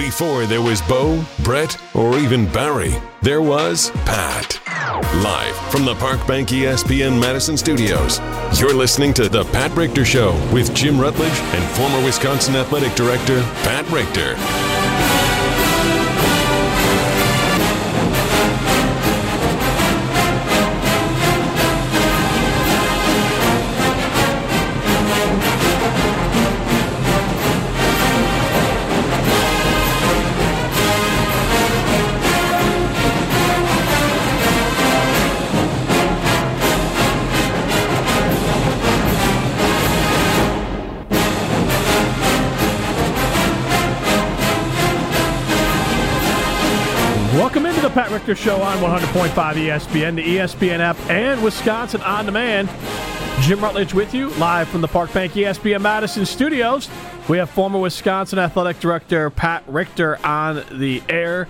Before there was Bo, Brett, or even Barry, there was Pat. Live from the Park Bank ESPN Madison studios, you're listening to The Pat Richter Show with Jim Rutledge and former Wisconsin Athletic Director Pat Richter. Into the Pat Richter Show on 100.5 ESPN, the ESPN app, and Wisconsin On Demand. Jim Rutledge with you, live from the Park Bank ESPN Madison studios. We have former Wisconsin Athletic Director Pat Richter on the air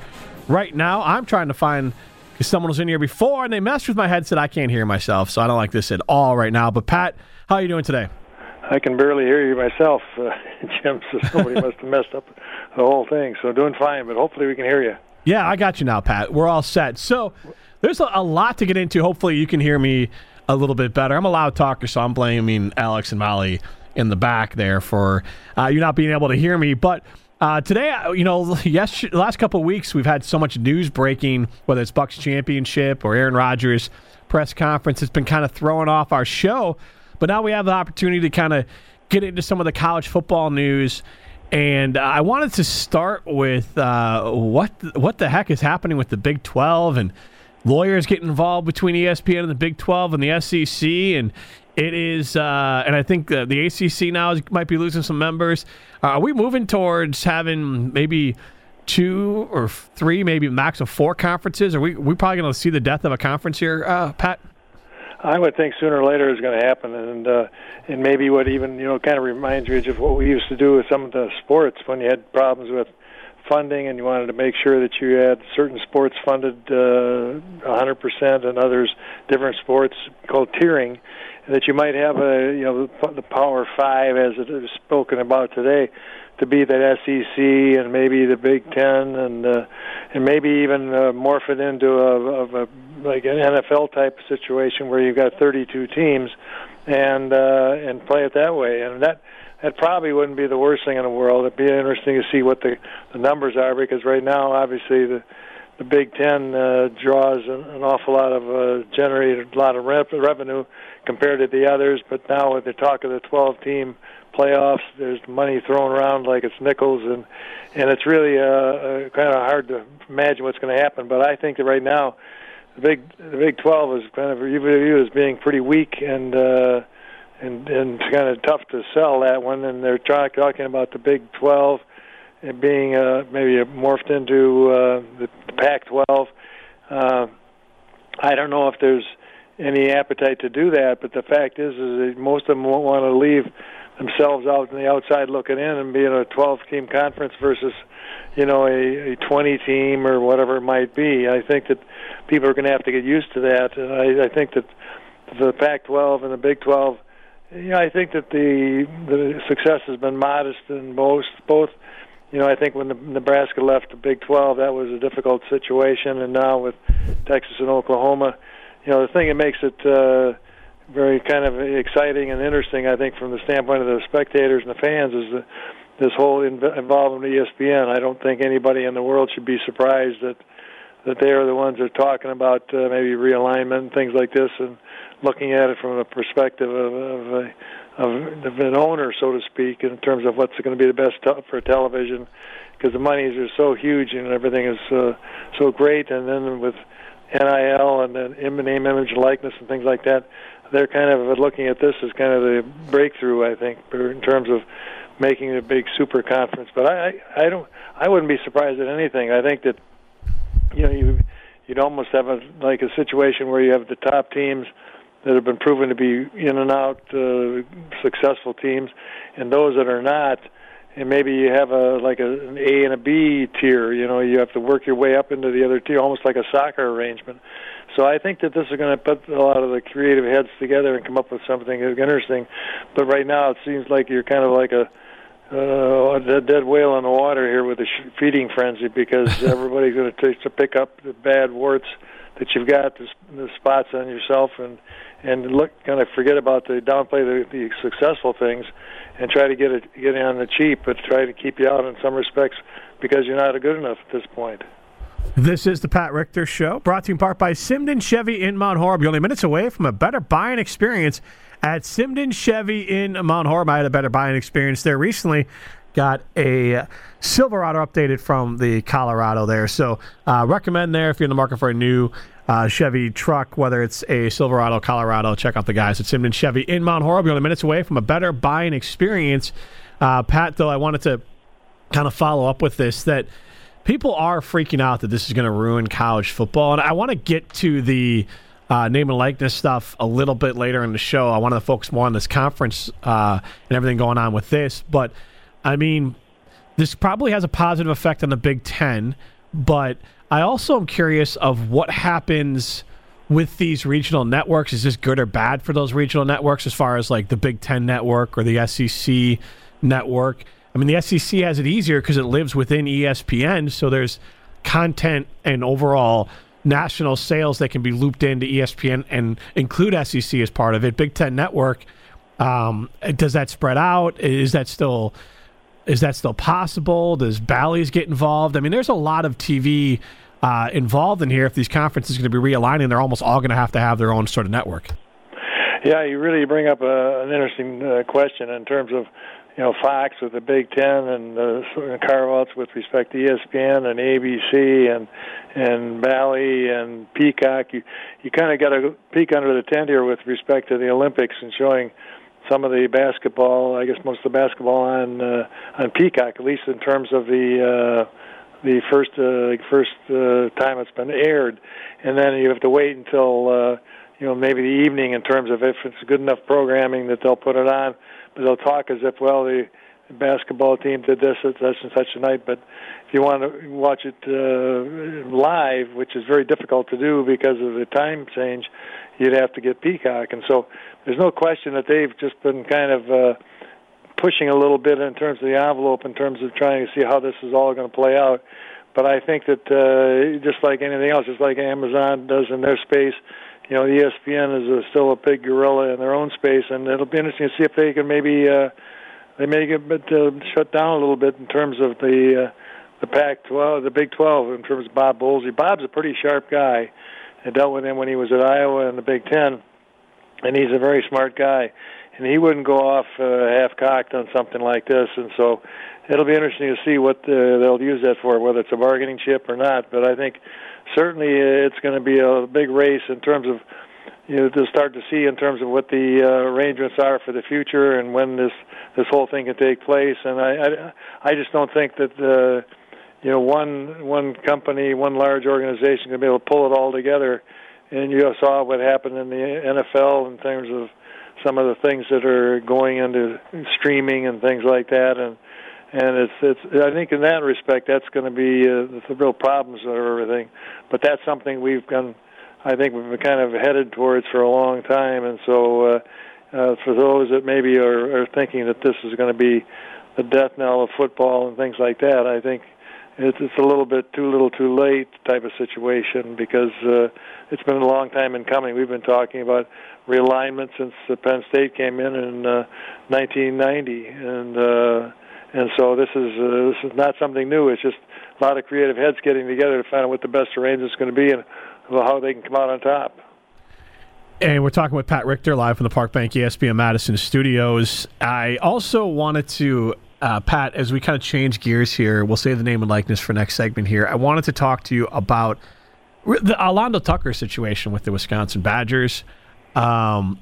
right now. I'm trying to find because someone was in here before and they messed with my headset. I can't hear myself, so I don't like this at all right now. But Pat, how are you doing today? I can barely hear you myself, uh, Jim. So somebody must have messed up the whole thing. So doing fine, but hopefully we can hear you. Yeah, I got you now, Pat. We're all set. So there's a, lot to get into. Hopefully, you can hear me a little bit better. I'm a loud talker, so I'm blaming Alex and Molly in the back there for uh, you not being able to hear me. But uh, today, uh, you know, yes, last couple weeks we've had so much news breaking, whether it's Bucks championship or Aaron Rodgers press conference. It's been kind of throwing off our show. But now we have the opportunity to kind of get into some of the college football news. And uh, I wanted to start with uh, what what the heck is happening with the Big 12 and lawyers getting involved between ESPN and the Big 12 and the SEC and it is uh, and I think the, the ACC now is, might be losing some members. Uh, are we moving towards having maybe two or three, maybe max of four conferences? Are we we probably going to see the death of a conference here, uh, Pat? I would think sooner or later is going to happen, and uh, and maybe what even you know kind of reminds me of what we used to do with some of the sports when you had problems with funding and you wanted to make sure that you had certain sports funded uh, 100% and others different sports called tiering, that you might have a you know the Power Five as it is spoken about today to be that SEC and maybe the Big Ten and uh, and maybe even uh, morph it into a, of a like an NFL type situation where you've got 32 teams and uh, and play it that way and that that probably wouldn't be the worst thing in the world. It'd be interesting to see what the the numbers are because right now obviously the the Big Ten uh, draws an, an awful lot of uh, generated a lot of rep- revenue compared to the others, but now with the talk of the 12 team playoffs. There's money thrown around like it's nickels, and and it's really uh, uh, kind of hard to imagine what's going to happen. But I think that right now, the Big the Big 12 is kind of viewed as being pretty weak and. uh and and it's kind of tough to sell that one, and they're talk, talking about the Big 12 being uh, maybe morphed into uh, the, the Pac-12. Uh, I don't know if there's any appetite to do that, but the fact is, is that most of them won't want to leave themselves out on the outside looking in and be in a 12 team conference versus you know a, a 20 team or whatever it might be i think that people are going to have to get used to that i, I think that the pac 12 and the big 12 you know, I think that the the success has been modest in most both. You know, I think when the Nebraska left the Big 12, that was a difficult situation, and now with Texas and Oklahoma, you know, the thing that makes it uh, very kind of exciting and interesting, I think, from the standpoint of the spectators and the fans, is the, this whole inv- involvement of ESPN. I don't think anybody in the world should be surprised that that they are the ones that are talking about uh, maybe realignment and things like this, and looking at it from a perspective of, of, a, of, an owner, so to speak, in terms of what's going to be the best t- for television, because the monies are so huge and everything is uh, so great, and then with NIL and then name, image, likeness, and things like that, they're kind of looking at this as kind of the breakthrough, I think, in terms of making a big super conference. But I, I, I don't, I wouldn't be surprised at anything. I think that, you know, you, you'd almost have a like a situation where you have the top teams that have been proven to be in and out uh, successful teams, and those that are not. And maybe you have a like a, an A and a B tier. You know, you have to work your way up into the other tier, almost like a soccer arrangement. So I think that this is going to put a lot of the creative heads together and come up with something interesting. But right now, it seems like you're kind of like a uh, a dead whale in the water here with the feeding frenzy because everybody's going to to pick up the bad warts that you've got, the, the spots on yourself, and and look kind of forget about the downplay the, the successful things, and try to get it get in on the cheap, but try to keep you out in some respects because you're not good enough at this point. This is the Pat Richter Show, brought to you in part by Simden Chevy in Mount Horeb. You're only minutes away from a better buying experience at Simden Chevy in Mount Horeb. I had a better buying experience there recently. Got a Silverado updated from the Colorado there. So, uh, recommend there if you're in the market for a new uh, Chevy truck, whether it's a Silverado, Colorado. Check out the guys at Simden Chevy in Mount Horeb. You're only minutes away from a better buying experience. Uh, Pat, though, I wanted to kind of follow up with this that people are freaking out that this is going to ruin college football. And I want to get to the uh, name and likeness stuff a little bit later in the show. I wanted to focus more on this conference uh, and everything going on with this. But I mean, this probably has a positive effect on the Big Ten. But I also am curious of what happens with these regional networks. Is this good or bad for those regional networks as far as like the Big Ten network or the SEC network? I mean, the SEC has it easier because it lives within ESPN, so there's content and overall national sales that can be looped into ESPN and include SEC as part of it. Big Ten Network, um, does that spread out? Is that still is that still possible? Does Bally's get involved? I mean, there's a lot of TV uh, involved in here. If these conferences are going to be realigning, they're almost all going to have to have their own sort of network. Yeah, you really bring up a, an interesting uh, question in terms of you know Fox with the Big Ten and the carve-outs with respect to ESPN and ABC and and Bally and Peacock. You you kind of got to peek under the tent here with respect to the Olympics and showing some of the basketball. I guess most of the basketball on uh, on Peacock, at least in terms of the. Uh, the first uh, first uh, time it's been aired, and then you have to wait until uh, you know maybe the evening in terms of if it's good enough programming that they'll put it on but they'll talk as if, well, the basketball team did this at such and such a night. But if you want to watch it uh, live, which is very difficult to do because of the time change, you'd have to get Peacock. And so there's no question that they've just been kind of uh, pushing a little bit in terms of the envelope, in terms of trying to see how this is all going to play out. But I think that uh, just like anything else, just like Amazon does in their space, you know, ESPN is a, still a big gorilla in their own space, and it'll be interesting to see if they can maybe uh, they may get bit, uh, shut down a little bit in terms of the uh, the Pac-12, the Big 12, in terms of Bob Bowlesby. Bob's a pretty sharp guy. I dealt with him when he was at Iowa in the Big Ten, and he's a very smart guy. And he wouldn't go off uh, half-cocked on something like this, and so it'll be interesting to see what uh, they'll use that for, whether it's a bargaining chip or not. But I think certainly it's going to be a big race in terms of you know to start to see in terms of what the uh, arrangements are for the future and when this this whole thing can take place. And I I, I just don't think that uh, you know one one company, one large organization can be able to pull it all together. And you saw what happened in the NFL in terms of some of the things that are going into streaming and things like that, and and it's it's I think in that respect that's going to be uh, the real problems of everything. But that's something we've been, I think we've been kind of headed towards for a long time. And so, uh, uh, for those that maybe are, are thinking that this is going to be the death knell of football and things like that, I think it's, it's a little bit too little, too late type of situation because uh, it's been a long time in coming. We've been talking about realignment since uh, Penn State came in in uh, 1990, and. Uh, and so this is uh, this is not something new. It's just a lot of creative heads getting together to find out what the best arrangement is going to be and how they can come out on top. And we're talking with Pat Richter live from the Park Bank ESPN Madison studios. I also wanted to, uh, Pat, as we kind of change gears here, we'll say the name and likeness for next segment here. I wanted to talk to you about the Alando Tucker situation with the Wisconsin Badgers. Um,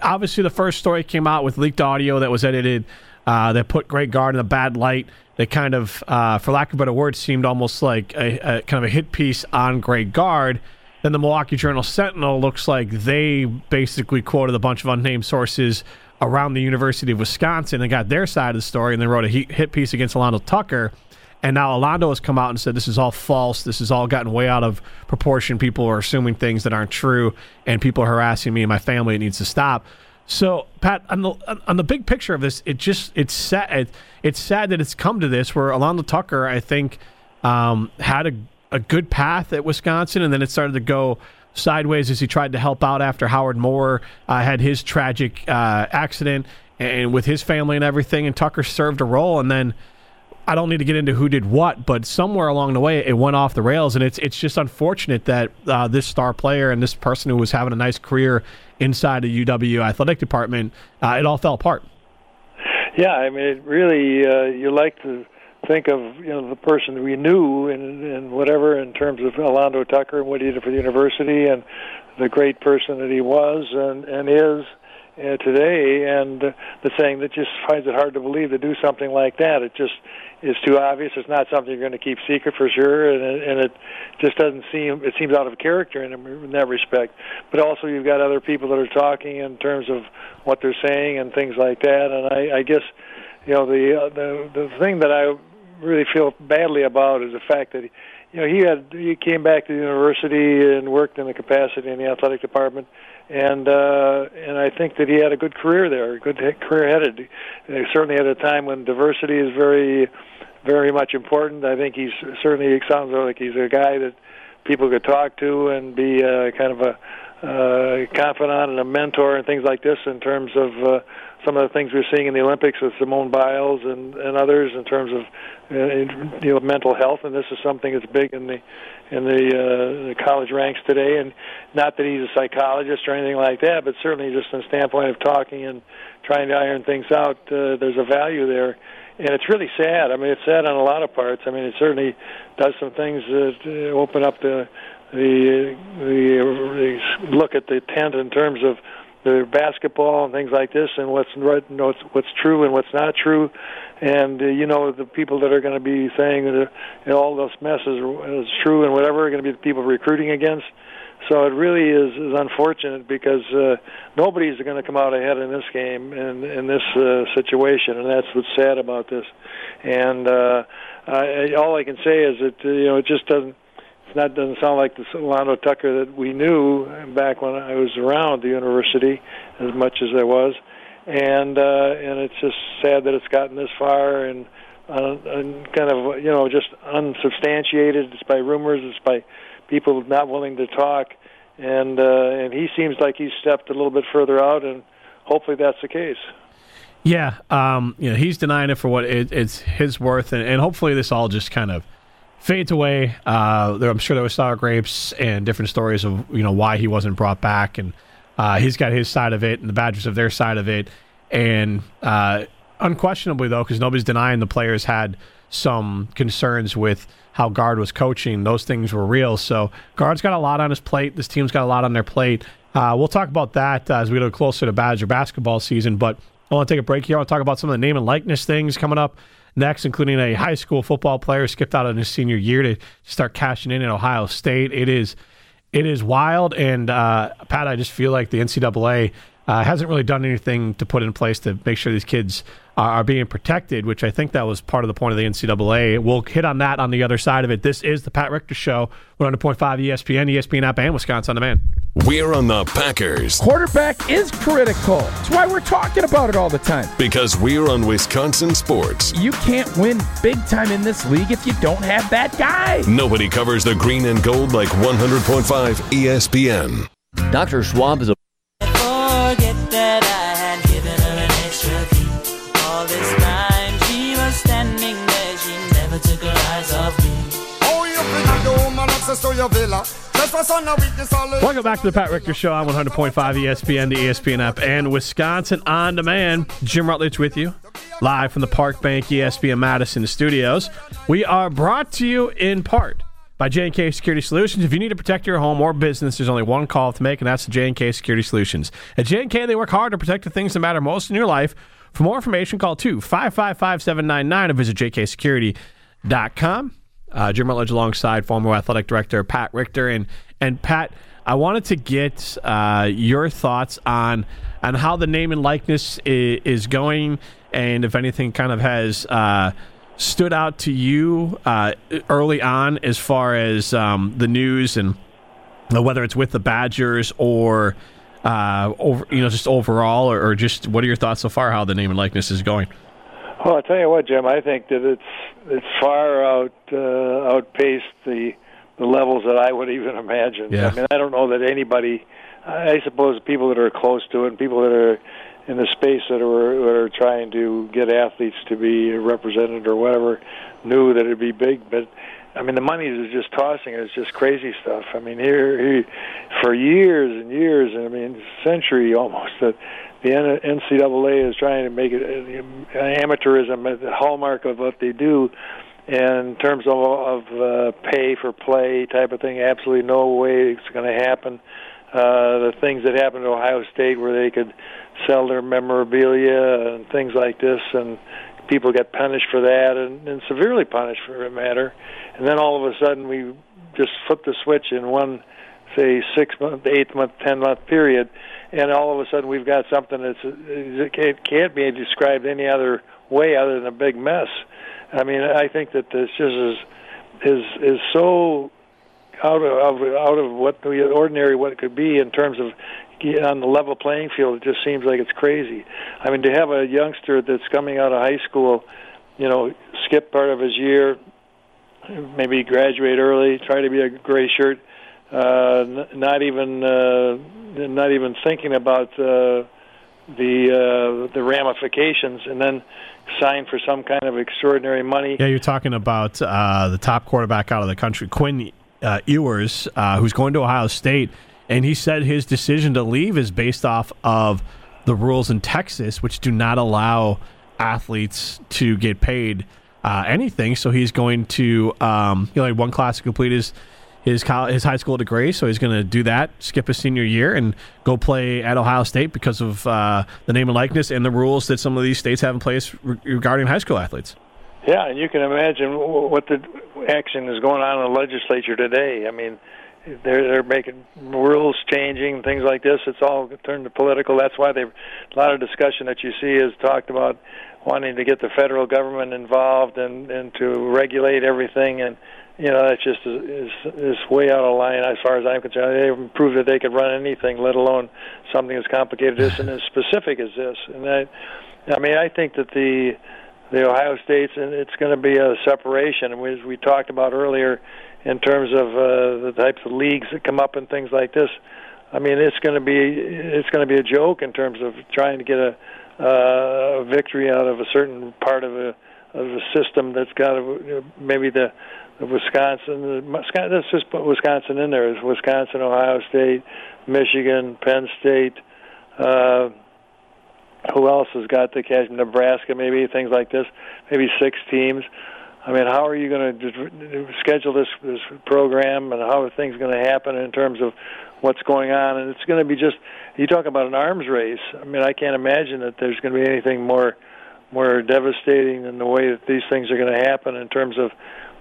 obviously, the first story came out with leaked audio that was edited uh, that put Greg Gard in a bad light. They kind of, uh, for lack of a better word, seemed almost like a, a, kind of a hit piece on Greg Gard. Then the Milwaukee Journal Sentinel looks like they basically quoted a bunch of unnamed sources around the University of Wisconsin and got their side of the story, and they wrote a hit piece against Alando Tucker. And now Alando has come out and said this is all false. This has all gotten way out of proportion. People are assuming things that aren't true, and people are harassing me and my family. It needs to stop. So, Pat, on the on the big picture of this, it just it's sad. it's sad that it's come to this where Alando Tucker, I think, um, had a a good path at Wisconsin, and then it started to go sideways as he tried to help out after Howard Moore uh, had his tragic uh, accident and with his family and everything. And Tucker served a role, and then I don't need to get into who did what, but somewhere along the way it went off the rails, and it's it's just unfortunate that uh, this star player and this person who was having a nice career inside the UW athletic department, uh, it all fell apart. Yeah, I mean, it really uh, you like to think of you know the person we knew and and whatever in terms of Alando Tucker and what he did for the university and the great person that he was and and is uh, today. And the saying that just finds it hard to believe to do something like that. It just is too obvious. It's not something you're going to keep secret for sure. And it, and it just doesn't seem it seems out of character in, in that respect. But also you've got other people that are talking in terms of what they're saying and things like that. And I, I guess you know the uh, the the thing that I really feel badly about is the fact that he, you know he had he came back to the university and worked in the capacity in the athletic department and uh and I think that he had a good career there good career headed. Uh, certainly at a time when diversity is very very much important. I think he's certainly it sounds like he's a guy that people could talk to and be uh, kind of a uh, confidant and a mentor and things like this in terms of uh, some of the things we're seeing in the Olympics with Simone Biles and, and others in terms of uh, you know mental health, and this is something that's big in the in the, uh, the college ranks today. And not that he's a psychologist or anything like that, but certainly just from the standpoint of talking and trying to iron things out, uh, there's a value there. And it's really sad. I mean, it's sad on a lot of parts. I mean, it certainly does some things that open up the the the, the look at the tent in terms of the basketball and things like this, and what's right, you know, what's true and what's not true, and uh, you know the people that are going to be saying that uh, all those messes is true and whatever are going to be the people recruiting against. So it really is, is unfortunate because uh, nobody's going to come out ahead in this game and in this uh, situation, and that's what's sad about this. And uh, I, all I can say is that uh, you know it just doesn't that doesn't sound like the Alando Tucker that we knew back when I was around the university as much as I was, and uh, and it's just sad that it's gotten this far and, uh, and kind of you know just unsubstantiated. It's by rumors. It's by people not willing to talk, and uh, and he seems like he's stepped a little bit further out, and hopefully that's the case. Yeah, um, you know, he's denying it for what it, it's his worth, and, and hopefully this all just kind of fades away. Uh, there, I'm sure there was sour grapes and different stories of you know why he wasn't brought back, and uh, he's got his side of it, and the Badgers have their side of it, and uh, unquestionably though, because nobody's denying the players had some concerns with how Gard was coaching. Those things were real. So Gard's got a lot on his plate. This team's got a lot on their plate. Uh, we'll talk about that as we get closer to Badger basketball season. But I want to take a break here. I want to talk about some of the name and likeness things coming up next, including a high school football player skipped out on his senior year to start cashing in at Ohio State. It is it is wild, and uh, Pat, I just feel like the NCAA uh, hasn't really done anything to put in place to make sure these kids are, are, being protected, which I think that was part of the point of the NCAA. We'll hit on that on the other side of it. This is the Pat Richter Show. We're on the point five ESPN, ESPN app, and Wisconsin on Demand. We're on the Packers. Quarterback is critical. That's why we're talking about it all the time. Because we're on Wisconsin sports. You can't win big time in this league if you don't have that guy. Nobody covers the green and gold like 100.5 ESPN. Dr. Schwab is a Welcome back to the Pat Richter Show on 100.5 ESPN, the ESPN app, and Wisconsin On Demand. Jim Rutledge with you, live from the Park Bank ESPN Madison studios. We are brought to you in part by J&K Security Solutions. If you need to protect your home or business, there's only one call to make, and that's the J&K Security Solutions. At J&K, they work hard to protect the things that matter most in your life. For more information, call 2-555-799 or visit jksecurity.com. Uh, Jim Rutledge alongside former athletic director Pat Richter. And, and Pat, I wanted to get uh, your thoughts on on how the name and likeness is, is going, and if anything kind of has uh, stood out to you uh, early on as far as um, the news and whether it's with the Badgers or uh, over you know just overall, or, or, just what are your thoughts so far? How the name and likeness is going? Well, I tell you what, Jim. I think that it's it's far out uh, outpaced the the levels that I would even imagine. Yeah. I mean, I don't know that anybody. I suppose people that are close to it, and people that are in the space that are that are trying to get athletes to be represented or whatever, knew that it'd be big. But I mean, the money is just tossing. It's just crazy stuff. I mean, here, here for years and years, I mean, century almost that the NCAA is trying to make it amateurism the hallmark of what they do. And in terms of, of uh, pay for play type of thing, absolutely no way it's going to happen. Uh, the things that happened at Ohio State where they could sell their memorabilia and things like this, and people get punished for that, and, and severely punished for that matter. And then all of a sudden, we just flip the switch in one, say, six month, eight month, ten month period, and all of a sudden we've got something that's it can't be described any other way other than a big mess. I mean, I think that this just is is is so out of out of what the ordinary what it could be in terms of on the level playing field. It just seems like it's crazy. I mean, to have a youngster that's coming out of high school, you know, skip part of his year, maybe graduate early, try to be a gray shirt, uh, not even uh, not even thinking about uh, the the ramifications, and then sign for some kind of extraordinary money. Yeah, you're talking about the top quarterback out of the country, Quinn Ewers, who's going to Ohio State and he said his decision to leave is based off of the rules in Texas, which do not allow athletes to get paid uh, anything. So he's going to, um, you know, one class to complete his his college, his high school degree. So he's going to do that, skip his senior year, and go play at Ohio State because of uh, the name and likeness and the rules that some of these states have in place re- regarding high school athletes. Yeah, and you can imagine what the action is going on in the legislature today. I mean, they're they're making rules changing things like this. It's all turned to political. That's why they a lot of discussion that you see is talked about wanting to get the federal government involved and and to regulate everything and you know that's just is is way out of line as far as I'm concerned. They haven't proved that they could run anything, let alone something as complicated as and as specific as this. And I, I mean, I think that the the Ohio States and it's going to be a separation. And as we talked about earlier, in terms of uh, the types of leagues that come up and things like this. I mean, it's going to be it's going to be a joke in terms of trying to get a, uh, a victory out of a certain part of a of the system that's got a, maybe the, the Wisconsin. The, let's just put Wisconsin in there. Is Wisconsin, Ohio State, Michigan, Penn State. Uh, who else has got the cash? Nebraska, maybe things like this. Maybe six teams. I mean, how are you going to schedule this this program, and how are things going to happen in terms of what's going on? And it's going to be just you talk about an arms race. I mean, I can't imagine that there's going to be anything more more devastating than the way that these things are going to happen in terms of.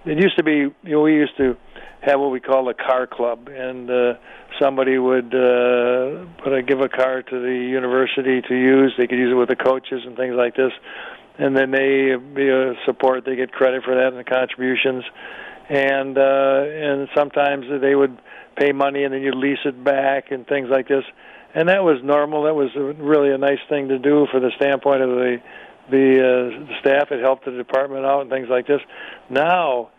It used to be, you know, we used to have what we call a car club, and uh, somebody would uh, put a, give a car to the university to use. They could use it with the coaches and things like this and then they be a support. They get credit for that and the contributions, and uh, and sometimes they would pay money and then you lease it back and things like this, and that was normal. That was really a nice thing to do for the standpoint of the the, uh, the staff. It helped the department out and things like this. Now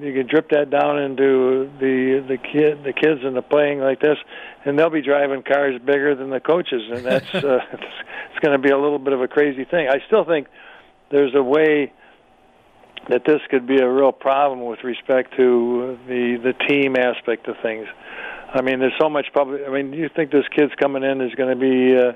you can drip that down into the the kid the kids and the playing like this and they'll be driving cars bigger than the coaches and that's uh, it's, it's going to be a little bit of a crazy thing i still think there's a way that this could be a real problem with respect to the the team aspect of things. I mean, there's so much public. I mean, you think this kid's coming in is going to be uh,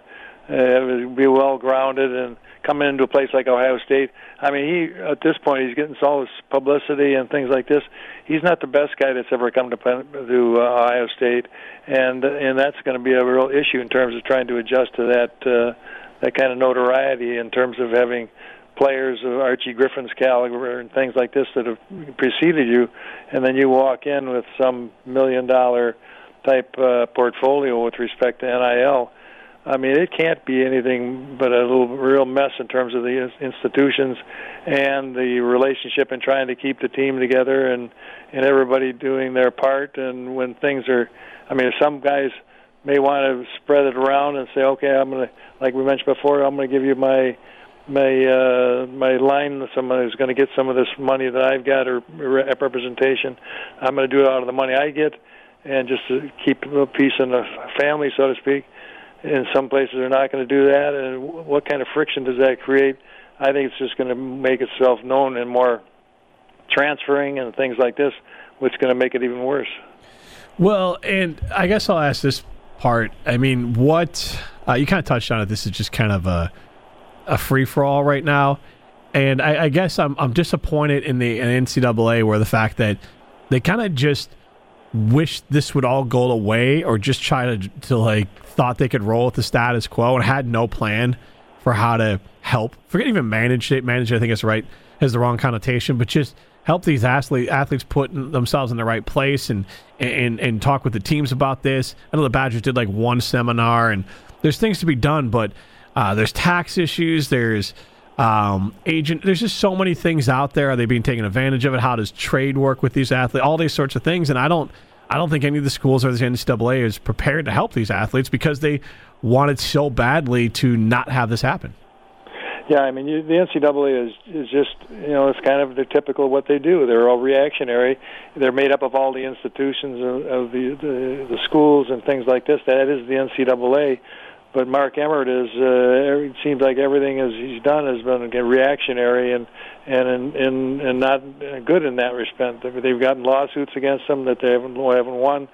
uh, be well grounded and coming into a place like Ohio State. I mean, he at this point he's getting all this publicity and things like this. He's not the best guy that's ever come to to uh, Ohio State, and and that's going to be a real issue in terms of trying to adjust to that uh, that kind of notoriety in terms of having players of Archie Griffin's caliber and things like this that have preceded you, and then you walk in with some million dollar type uh, portfolio with respect to NIL. I mean, it can't be anything but a little real mess in terms of the institutions and the relationship and trying to keep the team together and and everybody doing their part. And when things are, I mean, some guys may want to spread it around and say, okay, I'm to, like we mentioned before, I'm to give you my my uh, my line. Someone who's going to get some of this money that I've got or representation. I'm going to do it out of the money I get, and just to keep a piece in the family, so to speak. In some places, they're not going to do that, and what kind of friction does that create? I think it's just going to make itself known and more transferring and things like this, which is going to make it even worse. Well, and I guess I'll ask this part. I mean, what uh, you kind of touched on it. This is just kind of a a free for all right now, and I, I, guess I'm I'm disappointed in the in NCAA where the fact that they kind of just wish this would all go away or just try to to like thought they could roll with the status quo and had no plan for how to help. Forget even manage it. Manage, I think it's right has the wrong connotation, but just help these athlete, athletes put themselves in the right place and, and and talk with the teams about this. I know the Badgers did like one seminar, and there's things to be done, but uh, there's tax issues. There's um, agent. There's just so many things out there. Are they being taken advantage of it? How does trade work with these athletes? All these sorts of things, and I don't. I don't think any of the schools or the NCAA is prepared to help these athletes because they wanted so badly to not have this happen. Yeah, I mean, you, the NCAA is is just you know it's kind of the typical what they do. They're all reactionary. They're made up of all the institutions of, of the, the the schools and things like this. That is the NCAA. But Mark Emmert is uh, it seems like everything as he's done has been reactionary and and and and not good in that respect. They've gotten lawsuits against them that they haven't haven't won.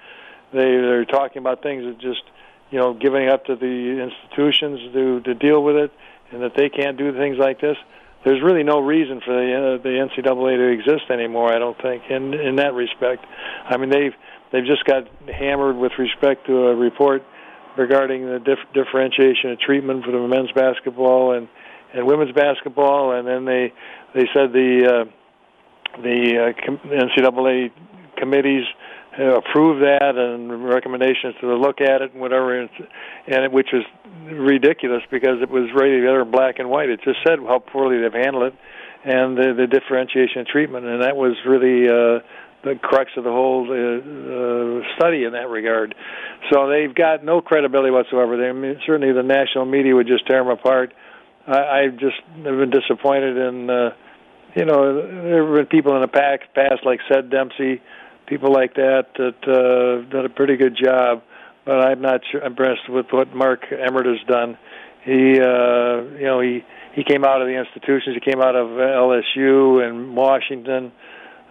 They they're talking about things that just you know giving up to the institutions to to deal with it and that they can't do things like this, there's really no reason for the uh, the NCAA to exist anymore. I don't think in in that respect. I mean they've they've just got hammered with respect to a report regarding the dif- differentiation of treatment for the men's basketball and and women's basketball, and then they they said the uh, the uh, NCAA committees uh, approve that and recommendations to look at it and whatever, and, it, which was ridiculous because it was really there in black and white. It just said how poorly they've handled it and the, the differentiation of treatment, and that was really uh, the crux of the whole uh, uh, study in that regard. So they've got no credibility whatsoever. They I mean, certainly the national media would just tear them apart. I, I just have been disappointed in. Uh, you know, there have been people in the past like Ced Dempsey people like that that uh, did a pretty good job. But I'm not sure, impressed with what Mark Emmert has done. He, uh, you know, he he came out of the institutions. He came out of LSU and Washington,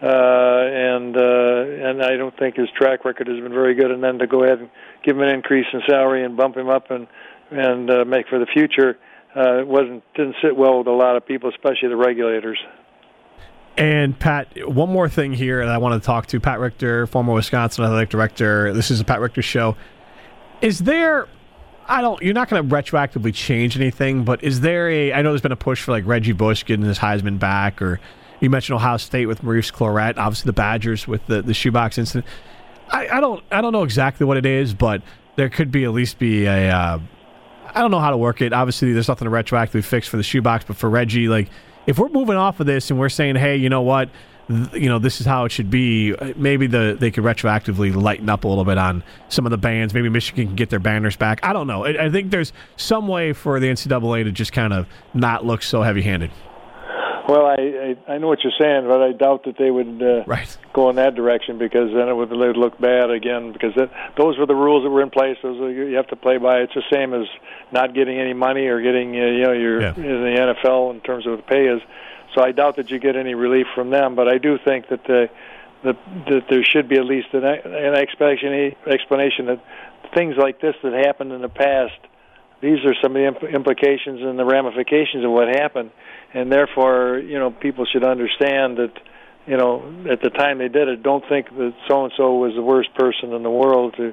uh, and uh, and I don't think his track record has been very good. And then to go ahead and give him an increase in salary and bump him up and and uh, make for the future uh, wasn't didn't sit well with a lot of people, especially the regulators. And Pat, one more thing here that I want to talk to Pat Richter, former Wisconsin athletic director. This is a Pat Richter show. Is there? I don't. You're not going to retroactively change anything, but is there a? I know there's been a push for like Reggie Bush getting his Heisman back, or you mentioned Ohio State with Maurice Clarett, obviously the Badgers with the the shoebox incident. I, I don't. I don't know exactly what it is, but there could be at least be a. Uh, I don't know how to work it. Obviously, there's nothing to retroactively fix for the shoebox, but for Reggie, like if we're moving off of this and we're saying, hey, you know what, you know this is how it should be. Maybe the they could retroactively lighten up a little bit on some of the bans. Maybe Michigan can get their banners back. I don't know. I, I think there's some way for the NCAA to just kind of not look so heavy-handed. Well, I, I I know what you're saying, but I doubt that they would uh, right. go in that direction because then it would, it would look bad again. Because that, those were the rules that were in place. Those are, you have to play by. It's the same as not getting any money or getting uh, you know your yeah. in the NFL in terms of the pay is. So I doubt that you get any relief from them. But I do think that the, the that there should be at least an, an explanation explanation that things like this that happened in the past. These are some of the implications and the ramifications of what happened and therefore, you know, people should understand that, you know, at the time they did it, don't think that so and so was the worst person in the world to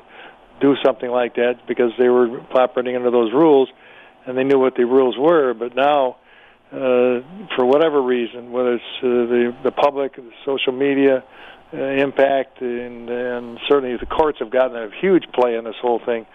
do something like that because they were operating under those rules and they knew what the rules were. But now, uh, for whatever reason, whether it's uh, the the public, the social media uh, impact, and, and certainly the courts have gotten a huge play in this whole thing.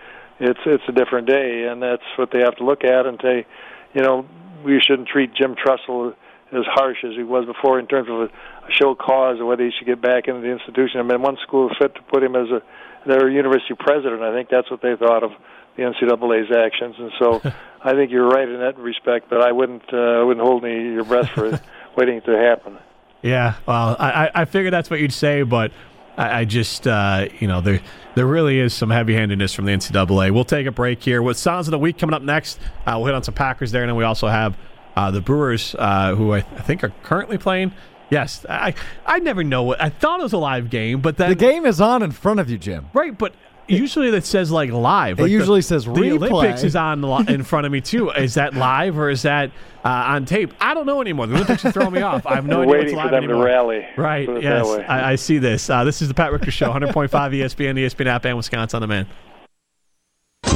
It's it's a different day, and that's what they have to look at and say, you know, we shouldn't treat Jim Tressel as harsh as he was before in terms of a, a show cause or whether he should get back into the institution. I mean, one school is fit to put him as a their university president. I think that's what they thought of the NCAA's actions, and so I think you're right in that respect. But I wouldn't uh, I wouldn't hold any your breath for waiting to happen. Yeah, well, I, I figured that's what you'd say, but I, I just, uh, you know, there there really is some heavy handedness from the NCAA. We'll take a break here. With Sounds of the Week coming up next, uh, we'll hit on some Packers there, and then we also have uh, the Brewers, uh, who I, I, think are currently playing. Yes, I I never know what I thought it was a live game, but then the game is on in front of you, Jim. Right, but usually that says like live. It usually the, says the replay. Olympics is on in front of me too. Is that live or is that uh, on tape? I don't know anymore. The Olympics are throwing me off. I have no We're idea what's live for them anymore. to rally. Right. Yes, I, I, see this. Uh, this is the Pat Richter Show, 100.5 ESPN, the ESPN app, and Wisconsin on Demand.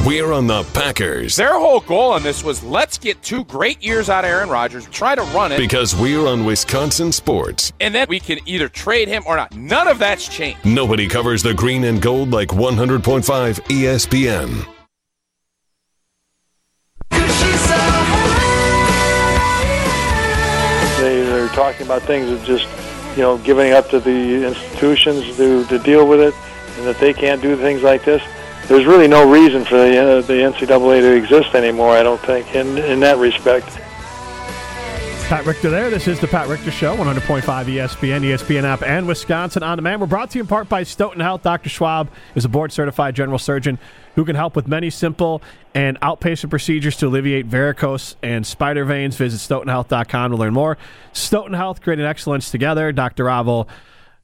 We're on the Packers. Their whole goal on this was let's get two great years out of Aaron Rodgers, try to run it. Because we're on Wisconsin sports. And then we can either trade him or not. None of that's changed. Nobody covers the green and gold like 100.5 ESPN. They, they're talking about things that just, you know, giving up to the institutions to, to deal with it, and that they can't do things like this there's really no reason for the, uh, the NCAA to exist anymore. I don't think in in that respect. Pat Richter there. This is the Pat Richter Show, 100.5 ESPN, ESPN app, and Wisconsin on demand. We're brought to you in part by Stoughton Health. Dr. Schwab is a board certified general surgeon who can help with many simple and outpatient procedures to alleviate varicose and spider veins. Visit stoughtonhealth.com to learn more. Stoughton Health creating excellence together. Dr. Ravel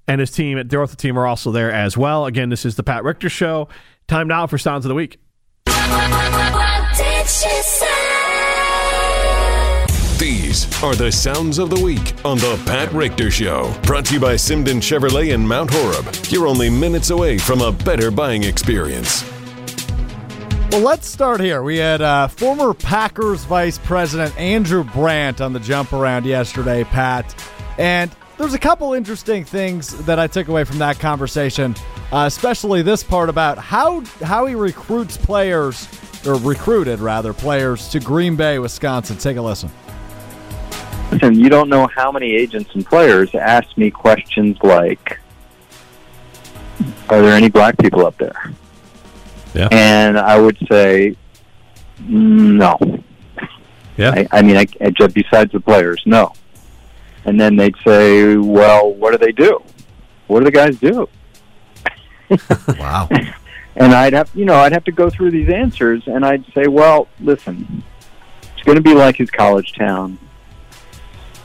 and his team at the Ortho team are also there as well. Again, this is the Pat Richter Show. Time now for Sounds of the Week. These are the sounds of the week on the Pat Richter Show. Brought to you by Simden Chevrolet in Mount Horeb. You're only minutes away from a better buying experience. Well, let's start here. We had uh, former Packers Vice President Andrew Brandt on the jump around yesterday, Pat. And there's a couple interesting things that I took away from that conversation, uh, especially this part about how how he recruits players or recruited rather players to Green Bay, Wisconsin. Take a listen. Listen, you don't know how many agents and players ask me questions like, "Are there any black people up there?" Yeah. And I would say, "No." Yeah. I, I mean, I, I, besides the players, no. And then they'd say, "Well, what do they do? What do the guys do?" wow. and I'd have, you know, I'd have to go through these answers, and I'd say, "Well, listen, it's going to be like his college town.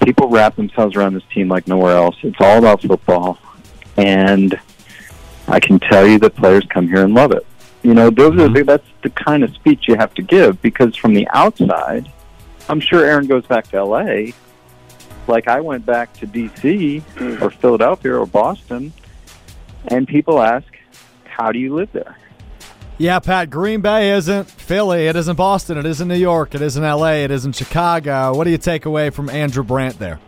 People wrap themselves around this team like nowhere else. It's all about football, and I can tell you that players come here and love it. You know, those are the, mm-hmm. that's the kind of speech you have to give because from the outside, I'm sure Aaron goes back to L.A." like I went back to D.C. or Philadelphia or Boston, and people ask, "How do you live there?" Yeah, Pat. Green Bay isn't Philly. It isn't Boston. It isn't New York. It isn't L.A. It isn't Chicago. What do you take away from Andrew Brandt there?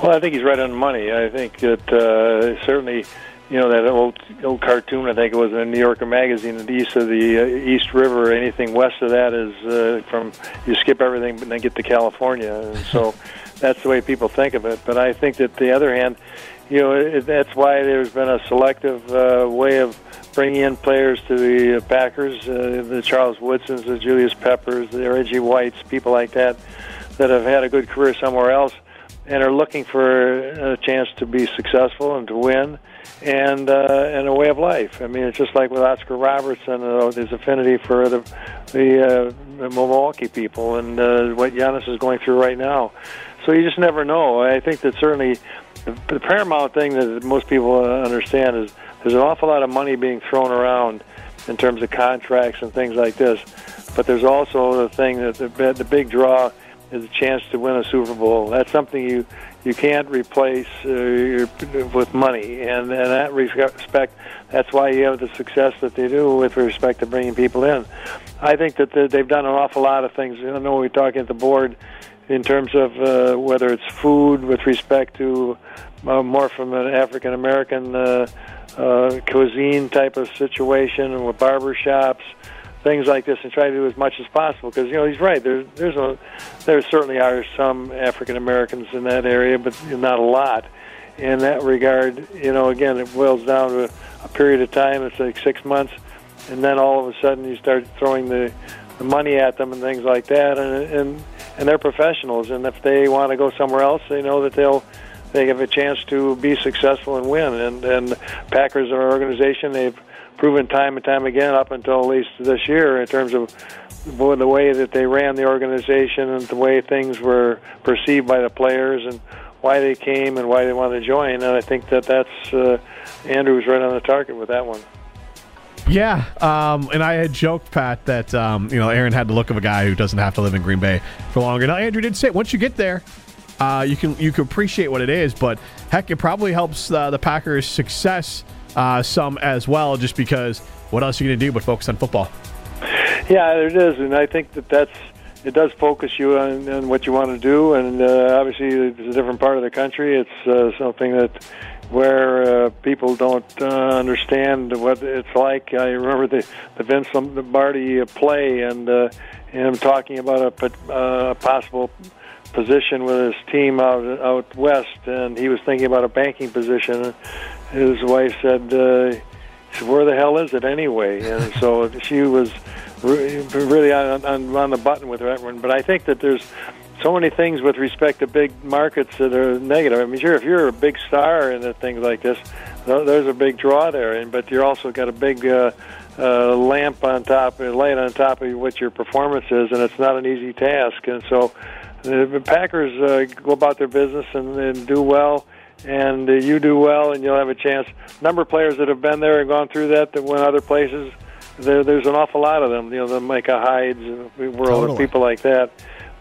Well, I think he's right on the money. I think that uh, certainly, you know, that old old cartoon. I think it was in a New Yorker magazine. The east of the uh, East River, anything west of that is uh, from you skip everything and then get to California. And so. that's the way people think of it. But I think that the other hand, you know, it, that's why there's been a selective uh, way of bringing in players to the Packers, uh, the Charles Woodsons, the Julius Peppers, the Reggie Whites, people like that, that have had a good career somewhere else and are looking for a chance to be successful and to win and uh, and a way of life. I mean, it's just like with Oscar Robertson, uh, his affinity for the the, uh, the Milwaukee people and uh, what Giannis is going through right now. So you just never know. I think that certainly the, the paramount thing that most people understand is there's an awful lot of money being thrown around in terms of contracts and things like this. But there's also the thing that the, the big draw is a chance to win a Super Bowl. That's something you you can't replace uh, with money, and in that respect, that's why you have the success that they do with respect to bringing people in. I think that they've done an awful lot of things. I know we're talking at the board in terms of uh, whether it's food with respect to uh, more from an African American uh, uh, cuisine type of situation and with barber shops, things like this and try to do as much as possible. Because you know he's right. There's there's a there certainly are some African Americans in that area, but not a lot. In that regard, you know, again, it boils down to a period of time. It's like six months, and then all of a sudden you start throwing the the money at them and things like that, and and and they're professionals, and if they want to go somewhere else, they know that they'll they have a chance to be successful and win. And and Packers are an organization they've proven time and time again up until at least this year in terms of the way that they ran the organization and the way things were perceived by the players and why they came and why they wanted to join. And I think that that's uh, Andrew was right on the target with that one. Yeah, um, and I had joked, Pat, that um, you know Aaron had the look of a guy who doesn't have to live in Green Bay for longer. Now Andrew did say once you get there, uh, you can you can appreciate what it is, but heck, it probably helps uh, the Packers' success uh, some as well, just because what else are you going to do but focus on football? Yeah, it is, and I think that that's it does focus you on, on what you want to do, and uh, obviously it's a different part of the country. It's uh, something that where uh, people don't uh, understand what it's like. I remember the the Vince Lombardi play, and uh, him talking about a uh, possible position with his team out out west, and he was thinking about a banking position. His wife said, uh, "Where the hell is it anyway?" And so she was really on, on, on the button with that one. But I think that there's so many things with respect to big markets that are negative. I mean, sure, if you're a big star and things like this, there's a big draw there, and but you're also got a big uh, uh, lamp on top, light on top of what your performance is, and it's not an easy task. And so, the Packers uh, go about their business and, and do well, and uh, you do well, and you'll have a chance. Number of players that have been there and gone through that that went other places. There, there's an awful lot of them. You know, the Micah Hydes, world totally. people like that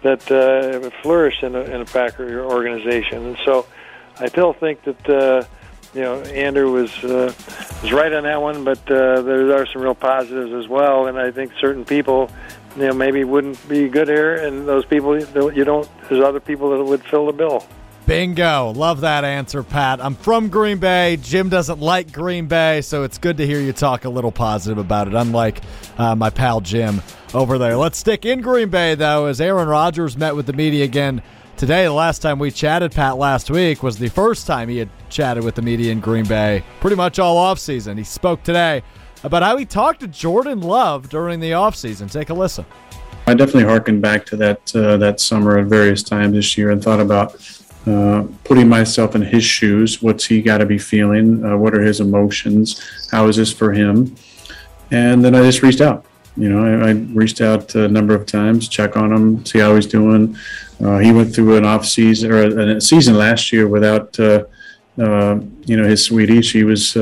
that uh, flourish in a, in a Packer organization. And so, I still think that. Uh, you know, Andrew was uh, was right on that one, but uh, there are some real positives as well. And I think certain people you know maybe wouldn't be good here, and those people you don't. There's other people that would fill the bill. Bingo. Love that answer, Pat. I'm from Green Bay. Jim doesn't like Green Bay, so it's good to hear you talk a little positive about it, unlike uh, my pal Jim over there. Let's stick in Green Bay, though, as Aaron Rodgers met with the media again today. The last time we chatted, Pat, last week was the first time he had chatted with the media in Green Bay pretty much all offseason. He spoke today about how he talked to Jordan Love during the offseason. Take a listen. I definitely harkened back to that uh, that summer at various times this year and thought about uh, putting myself in his shoes. What's he got to be feeling? Uh, what are his emotions? How is this for him? And then I just reached out. You know, I, I reached out a number of times, check on him, see how he's doing. Uh, he went through an off season or a, a season last year without, uh, you know, his sweetie. She was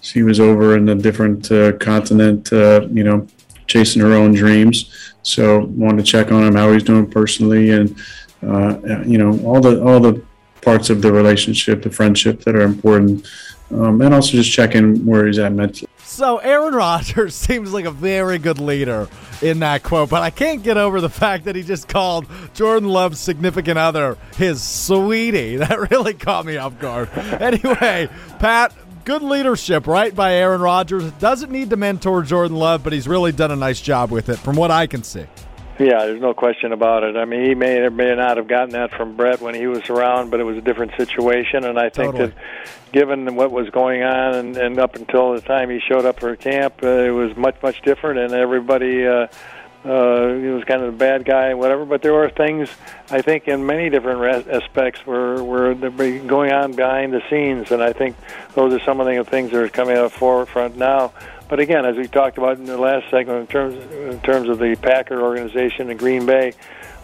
she was over in a different uh, continent, uh, you know, chasing her own dreams. So wanted to check on him, how he's doing personally, and uh, you know, all the all the parts of the relationship, the friendship that are important, um, and also just checking where he's at mentally. So Aaron Rodgers seems like a very good leader in that quote, but I can't get over the fact that he just called Jordan Love's significant other his sweetie. That really caught me off guard. Anyway, Pat, good leadership, right, by Aaron Rodgers. Doesn't need to mentor Jordan Love, but he's really done a nice job with it, from what I can see. Yeah, there's no question about it. I mean, he may or may not have gotten that from Brett when he was around, but it was a different situation. And I think totally. that, given what was going on, and, and up until the time he showed up for camp, uh, it was much much different, and everybody. Uh, uh, he was kind of the bad guy and whatever. But there were things I think in many different aspects were were going on behind the scenes, and I think those are some of the things that are coming out forefront now. But again, as we talked about in the last segment, in terms in terms of the Packer organization in Green Bay,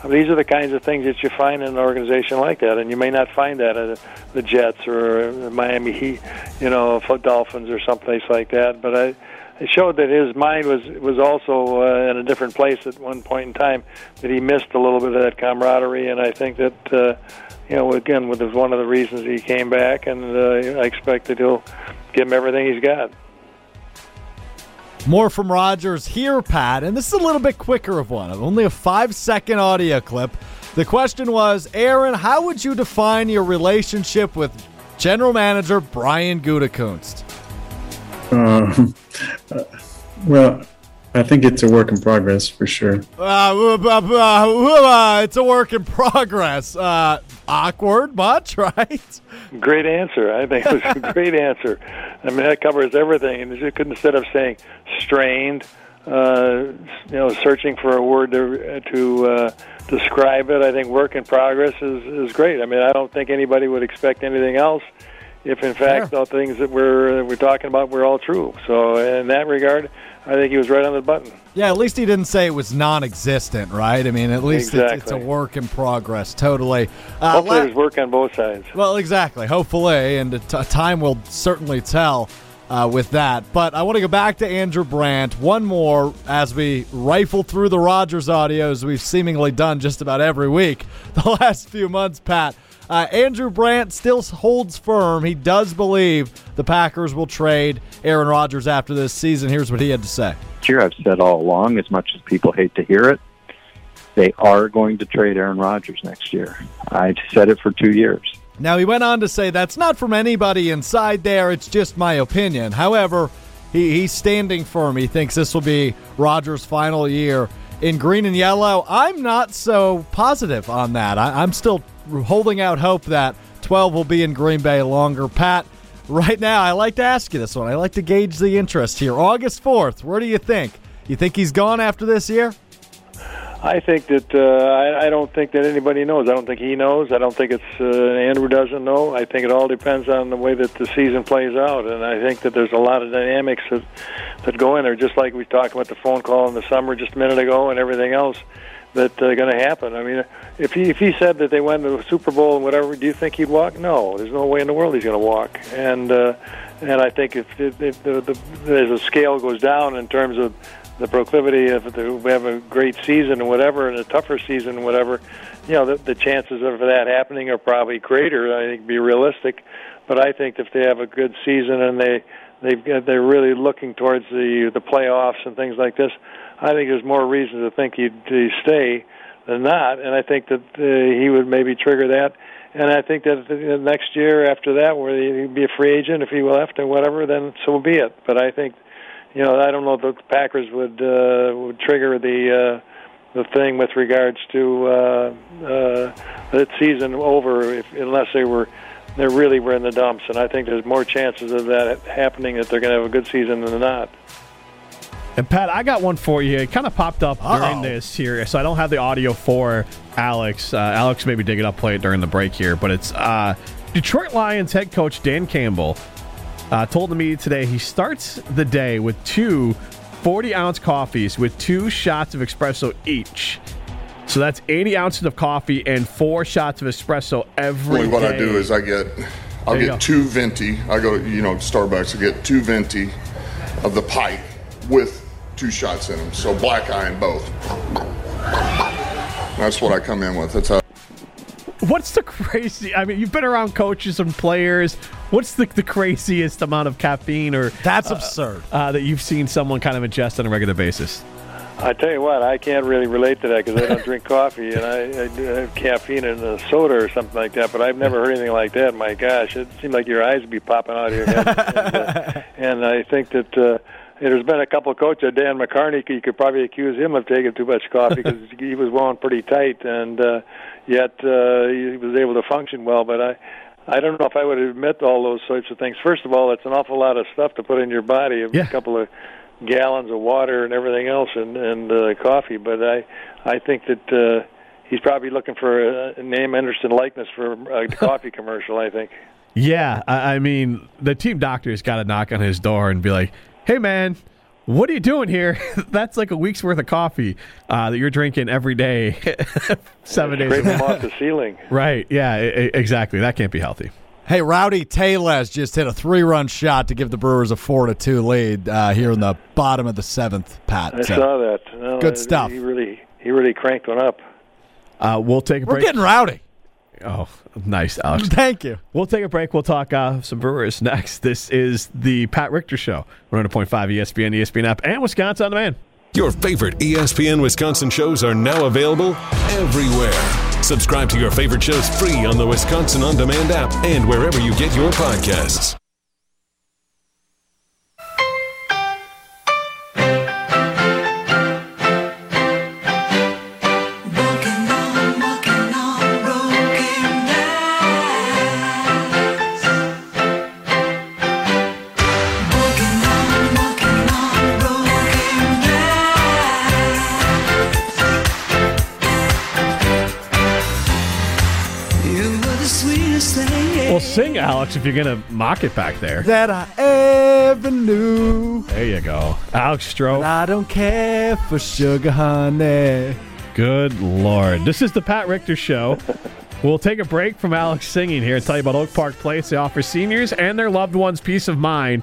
these are the kinds of things that you find in an organization like that, and you may not find that at the Jets or the Miami Heat, you know, Dolphins or someplace like that. But I it showed that his mind was was also uh, in a different place at one point in time. That he missed a little bit of that camaraderie, and I think that uh, you know again, was one of the reasons he came back, and uh, I expect that he'll give him everything he's got. More from Rodgers here, Pat, and this is a little bit quicker of one. Only a five second audio clip. The question was, Aaron, how would you define your relationship with General Manager Brian Gutekunst? Uh, well, I think it's a work in progress for sure. Uh, uh, uh, it's a work in progress. Uh, awkward, much, right? Great answer. I think it was a great answer. I mean, that covers everything. And you could instead of saying strained, uh, you know, searching for a word to to uh, describe it. I think work in progress is is great. I mean, I don't think anybody would expect anything else if, in fact, the things that we're we're talking about were all true. So, in that regard, I think he was right on the button. Yeah, at least he didn't say it was non-existent, right? I mean, at least exactly. it's, it's, a work in progress. Totally. Uh, Hopefully, la- there's work on both sides. Well, exactly. Hopefully, and t- time will certainly tell. Uh, with that. But I want to go back to Andrew Brandt. One more as we rifle through the Rodgers audio as we've seemingly done just about every week the last few months, Pat. Uh, Andrew Brandt still holds firm. He does believe the Packers will trade Aaron Rodgers after this season. Here's what he had to say. Here, I've said all along, as much as people hate to hear it, they are going to trade Aaron Rodgers next year. I've said it for two years. Now, he went on to say that's not from anybody inside there, it's just my opinion. However, he, he's standing firm. He thinks this will be Rodgers' final year in green and yellow. I'm not so positive on that. I, I'm still holding out hope that 12 will be in Green Bay longer. Pat, right now, I like to ask you this one. I like to gauge the interest here. August 4th, where do you think? You think he's gone after this year? I think that uh, I, I don't think that anybody knows. I don't think he knows. I don't think it's uh, Andrew doesn't know. I think it all depends on the way that the season plays out, and I think that there's a lot of dynamics that that go in there. Just like we talked about the phone call in the summer just a minute ago, and everything else that uh, going to happen. I mean, if he if he said that they went to the Super Bowl and whatever, do you think he'd walk? No, there's no way in the world he's going to walk. And uh, and I think if, if, if the, the, as the scale goes down in terms of the proclivity the, we have a great season and whatever, and a tougher season and whatever, you know, the, the chances of that happening are probably greater. I think be realistic, but I think if they have a good season and they they've they're really looking towards the the playoffs and things like this, I think there's more reason to think he'd, he'd stay than not, and I think that uh, he would maybe trigger that. And I think that the next year after that, where he'd be a free agent if he left or whatever, then so be it. But I think you know, I don't know if the Packers would uh, would trigger the uh, the thing with regards to uh, uh, that season over if, unless they were they really were in the dumps. And I think there's more chances of that happening that they're going to have a good season than not. And Pat, I got one for you. It kind of popped up Uh-oh. during this here, so I don't have the audio for Alex. Uh, Alex maybe dig it up, play it during the break here, but it's uh, Detroit Lions head coach Dan Campbell uh, told the media today he starts the day with two 40 ounce coffees with two shots of espresso each. So that's 80 ounces of coffee and four shots of espresso every Only what day. I do is I get, I'll get two venti. I go to, you know, Starbucks, I get two venti of the Pike with two shots in them. So black eye in both. That's what I come in with. That's how. What's the crazy? I mean, you've been around coaches and players. What's the, the craziest amount of caffeine or that's uh, absurd uh, that you've seen someone kind of ingest on a regular basis? I tell you what, I can't really relate to that because I don't drink coffee and I, I have caffeine in a soda or something like that. But I've never heard anything like that. My gosh, it seemed like your eyes would be popping out of your head. and, uh, and I think that. Uh, there's been a couple of coaches, Dan McCarney. You could probably accuse him of taking too much coffee because he was wound pretty tight, and uh, yet uh, he was able to function well. But I, I don't know if I would admit all those sorts of things. First of all, it's an awful lot of stuff to put in your body. Yeah. A couple of gallons of water and everything else, and and uh, coffee. But I, I think that. uh He's probably looking for a name, interest, and likeness for a coffee commercial. I think. Yeah, I mean, the team doctor's got to knock on his door and be like, "Hey, man, what are you doing here? That's like a week's worth of coffee uh, that you're drinking every day, seven days. Scrape them off the ceiling. Right? Yeah, exactly. That can't be healthy. Hey, Rowdy Tellez just hit a three-run shot to give the Brewers a four to two lead uh, here in the bottom of the seventh. Pat, I so, saw that. No, good stuff. He really, he really cranked one up. Uh, we'll take a break. We're getting rowdy. Oh, nice, Alex. Thank you. We'll take a break. We'll talk uh, some Brewers next. This is the Pat Richter Show, 100.5 ESPN, ESPN app, and Wisconsin on demand. Your favorite ESPN Wisconsin shows are now available everywhere. Subscribe to your favorite shows free on the Wisconsin On Demand app and wherever you get your podcasts. Alex, if you're going to mock it back there. That I ever knew. There you go. Alex Stroh. I don't care for sugar honey. Good Lord. This is the Pat Richter Show. We'll take a break from Alex singing here and tell you about Oak Park Place. They offer seniors and their loved ones peace of mind.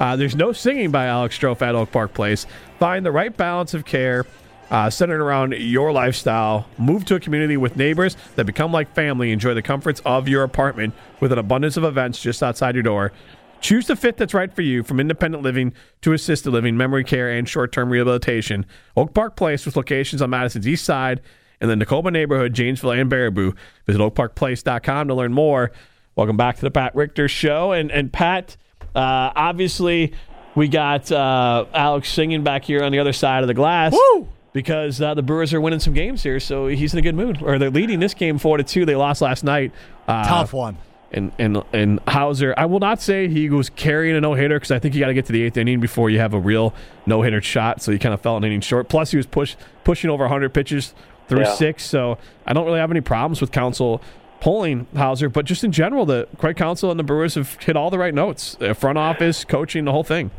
Uh, there's no singing by Alex Stroh at Oak Park Place. Find the right balance of care uh, centered around your lifestyle. Move to a community with neighbors that become like family. Enjoy the comforts of your apartment with an abundance of events just outside your door. Choose the fit that's right for you from independent living to assisted living, memory care, and short term rehabilitation. Oak Park Place with locations on Madison's east side in the Nakoba neighborhood, Janesville, and Baraboo. Visit oakparkplace.com to learn more. Welcome back to the Pat Richter Show. And, and Pat, uh, obviously, we got uh, Alex singing back here on the other side of the glass. Woo! Because uh, the Brewers are winning some games here, so he's in a good mood. Or they're leading this game four to two. They lost last night. Uh, Tough one. And and and Houser, I will not say he was carrying a no hitter because I think you got to get to the eighth inning before you have a real no hitter shot. So he kind of fell an inning short. Plus, he was push pushing over 100 pitches through Yeah. six. So I don't really have any problems with Counsell pulling Houser, but just in general, the Craig Counsell and the Brewers have hit all the right notes. Uh, front office, coaching, the whole thing.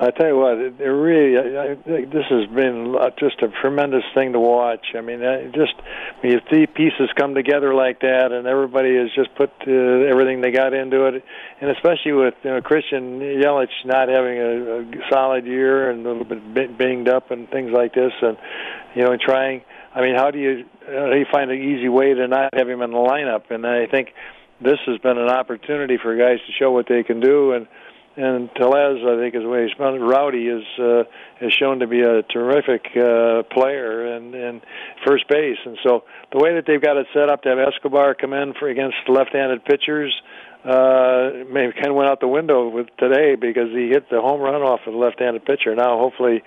I tell you what, it, it really, I, I this has been just a tremendous thing to watch. I mean, uh, just when you see pieces come together like that, and everybody has just put uh, everything they got into it, and especially with you know, Christian Yelich not having a, a solid year and a little bit banged up and things like this, and you know, trying. I mean, how do you how do you find an easy way to not have him in the lineup? And I think this has been an opportunity for guys to show what they can do and and Tellez, I think, is the way he's found. Rowdy is uh, has shown to be a terrific uh, player and and first base, and so the way that they've got it set up to have Escobar come in for against left-handed pitchers, uh, maybe kind of went out the window with today because he hit the home run off of the left-handed pitcher. Now, hopefully,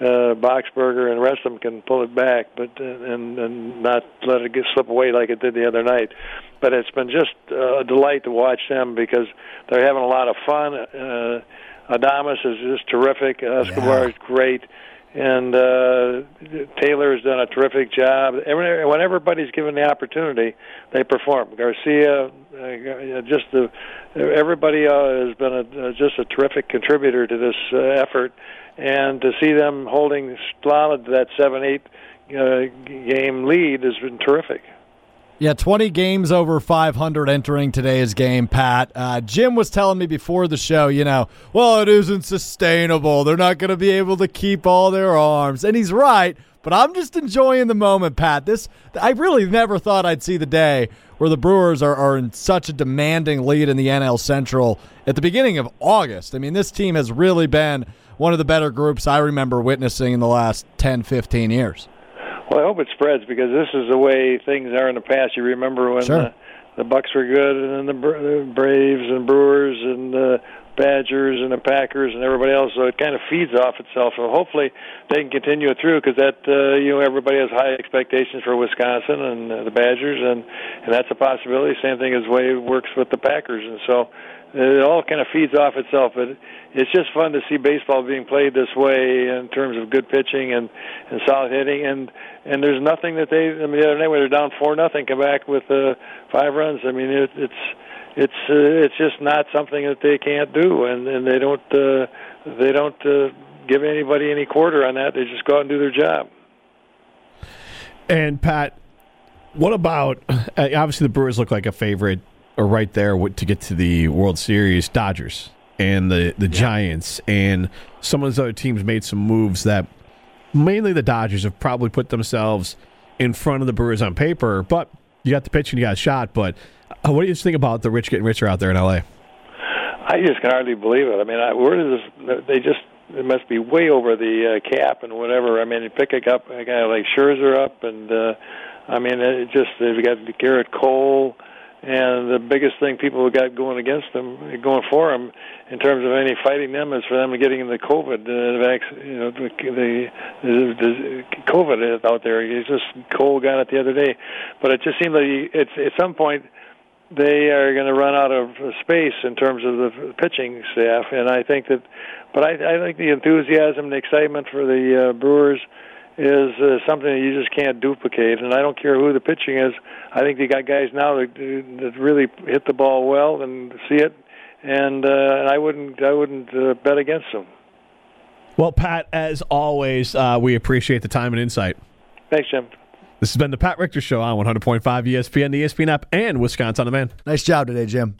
uh, Boxberger and the rest of them can pull it back, but uh, and and not let it get slip away like it did the other night. But it's been just uh, a delight to watch them because they're having a lot of fun. Uh, Adames is just terrific. Escobar is great. And uh, Taylor has done a terrific job. When everybody's given the opportunity, they perform. Garcia, uh, just the everybody uh, has been a, uh, just a terrific contributor to this uh, effort, and to see them holding solid that seven eight uh, game lead has been terrific. Yeah, 20 games over 500 entering today's game, Pat. Uh, Jim was telling me before the show, you know, well, it isn't sustainable. They're not going to be able to keep all their arms. And he's right, but I'm just enjoying the moment, Pat. This I really never thought I'd see the day where the Brewers are, are in such a demanding lead in the NL Central at the beginning of August. I mean, this team has really been one of the better groups I remember witnessing in the last 10, 15 years. Well, I hope it spreads because this is the way things are in the past. You remember when Sure. the, the Bucks were good, and then the, Bra- the Braves and Brewers and the Badgers and the Packers and everybody else. So it kind of feeds off itself. So hopefully they can continue it through because that uh, you know everybody has high expectations for Wisconsin and uh, the Badgers, and and that's a possibility. Same thing as the way it works with the Packers, and so it all kind of feeds off itself. But it's just fun to see baseball being played this way in terms of good pitching and and solid hitting. And and there's nothing that they. I mean, the other night when they're down four nothing, come back with uh, five runs. I mean, it, it's it's uh, it's just not something that they can't do, and and they don't uh, they don't uh, give anybody any quarter on that. They just go out and do their job. And Pat, what about uh, obviously the Brewers look like a favorite or right there to get to the World Series, Dodgers and the the Giants and some of those other teams made some moves that mainly the Dodgers have probably put themselves in front of the Brewers on paper, but you got the pitch and you got a shot, but uh, what do you think about the rich getting richer out there in LA? I just can hardly believe it. I mean, I, where does this? They just it must be way over the uh, cap and whatever. I mean, you pick up a guy like Scherzer up, and uh, I mean, it just they've got Gerrit Cole, and the biggest thing people have got going against them, going for them, in terms of any fighting them, is for them getting the COVID, uh, vac- you know, the, the, the, the COVID out there. It's just Cole got it the other day, but it just seemed like it's at some point they are going to run out of space in terms of the pitching staff, and I think that. But I, I think the enthusiasm, the excitement for the uh, Brewers, is uh, something that you just can't duplicate. And I don't care who the pitching is. I think they got guys now that, that really hit the ball well and see it, and uh, I wouldn't I wouldn't uh, bet against them. Well, Pat, as always, uh, we appreciate the time and insight. Thanks, Jim. This has been the Pat Richter Show on 100.5 ESPN, the ESPN app, and Wisconsin on Demand. Nice job today, Jim.